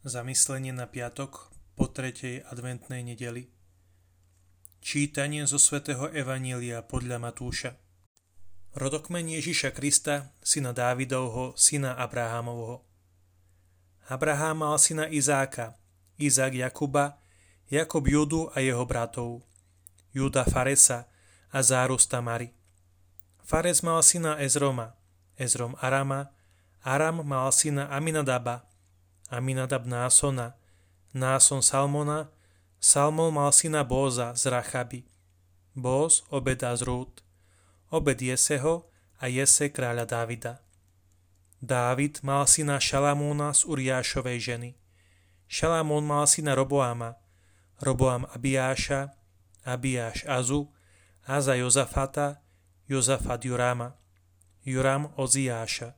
Zamyslenie na piatok po tretej adventnej nedeli. Čítanie zo svätého Evanília podľa Matúša. Rodokmen Ježiša Krista, syna Dávidovho, syna Abrahamovho. Abraham mal syna Izáka, Izák Jakuba, Jakub Judu a jeho bratov, Juda Faresa a Zárus Tamary. Fares mal syna Ezroma, Ezrom Arama, Aram mal syna Aminadaba, Aminadab Násona, Náson Salmona, Salmon mal syna Bóza z Rachaby, Bóz Obeda z Rút, Obed Jeseho a Jese kráľa Dávida. Dávid mal syna Šalamúna z Uriášovej ženy. Šalamún mal syna Roboama, Roboam Abiáša, Abiáš Azu, Aza Jozafata, Jozafat Jurama, Juram Oziáša.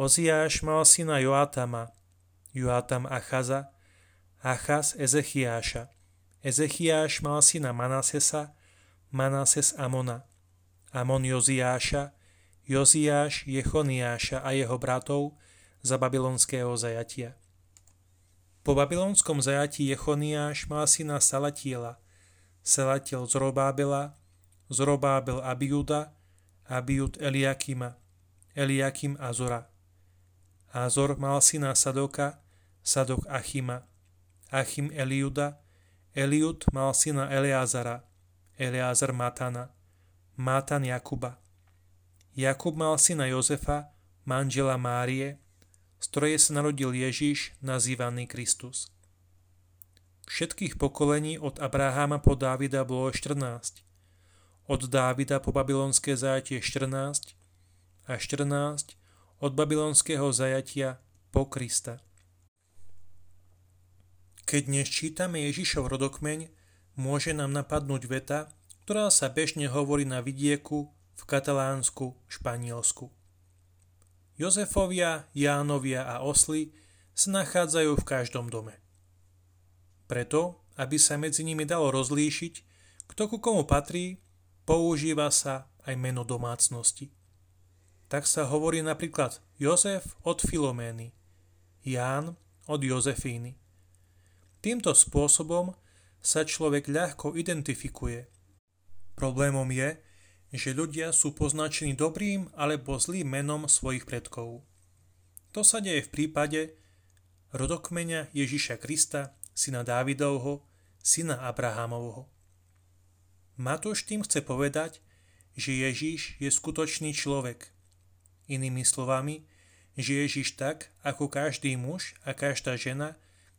Oziáš mal syna Joatama, Joatam Achaza, Achaz Ezechiáša. Ezechiáš mal syna Manasesa, Manases Amona, Amon Joziáša, Joziáš Jechoniáša a jeho bratov za babylonského zajatia. Po babylonskom zajatí Jechoniáš mal syna Salatiela, Salatiel Zorobábela, Zorobábel Abiuda, Abiud Eliakima, Eliakim Azora. Azor mal syna Sadoka, Sadok Achima, Achim Eliuda, Eliud mal syna Eleazara, Eleazar Matana, Matan Jakuba. Jakub mal syna Jozefa, manžela Márie, z ktorej sa narodil Ježiš, nazývaný Kristus. Všetkých pokolení od Abraháma po Dávida bolo 14, od Dávida po babylonské zajatie 14 a 14 od babylonského zajatia po Krista. Keď dnes čítame Ježišov rodokmeň, môže nám napadnúť veta, ktorá sa bežne hovorí na vidieku v Katalánsku, Španielsku. Jozefovia, Jánovia a osly sa nachádzajú v každom dome. Preto, aby sa medzi nimi dalo rozlíšiť, kto ku komu patrí, používa sa aj meno domácnosti. Tak sa hovorí napríklad Jozef od Filomény, Ján od Jozefíny. Týmto spôsobom sa človek ľahko identifikuje. Problémom je, že ľudia sú poznačení dobrým alebo zlým menom svojich predkov. To sa deje v prípade rodokmeňa Ježiša Krista, syna Dávidovho, syna Abrahamovho. Matúš tým chce povedať, že Ježiš je skutočný človek. Inými slovami, že Ježiš tak, ako každý muž a každá žena,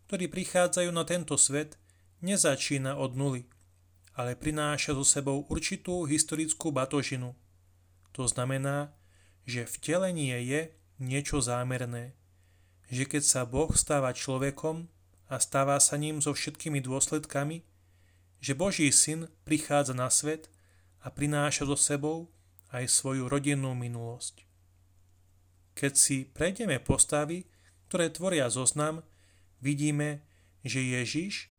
ktorí prichádzajú na tento svet, nezačína od nuly, ale prináša so sebou určitú historickú batožinu. To znamená, že vtelenie je niečo zámerné, že keď sa Boh stáva človekom a stáva sa ním so všetkými dôsledkami, že Boží syn prichádza na svet a prináša so sebou aj svoju rodinnú minulosť. Keď si prejdeme postavy, ktoré tvoria zoznam, vidíme, že Ježiš,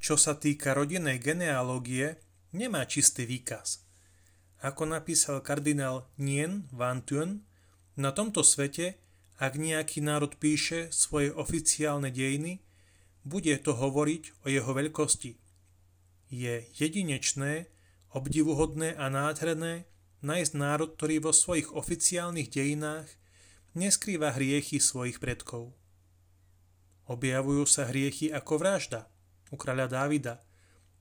čo sa týka rodinnej genealógie, nemá čistý výkaz. Ako napísal kardinál Nien Van Thun, na tomto svete, ak nejaký národ píše svoje oficiálne dejiny, bude to hovoriť o jeho veľkosti. Je jedinečné, obdivuhodné a nádherné nájsť národ, ktorý vo svojich oficiálnych dejinách neskrýva hriechy svojich predkov. Objavujú sa hriechy ako vražda u kráľa Dávida,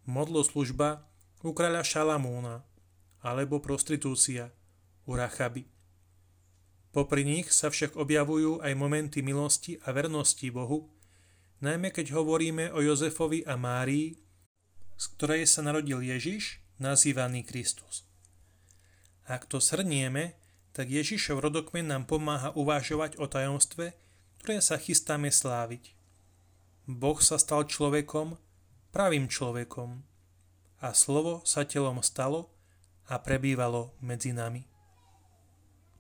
modloslužba u kráľa Šalamúna alebo prostitúcia u Rachaby. Popri nich sa však objavujú aj momenty milosti a vernosti Bohu, najmä keď hovoríme o Jozefovi a Márii, z ktorej sa narodil Ježiš, nazývaný Kristus. Ak to srnieme, tak Ježišov rodokmen nám pomáha uvažovať o tajomstve, ktoré sa chystáme sláviť. Boh sa stal človekom, pravým človekom a slovo sa telom stalo a prebývalo medzi nami.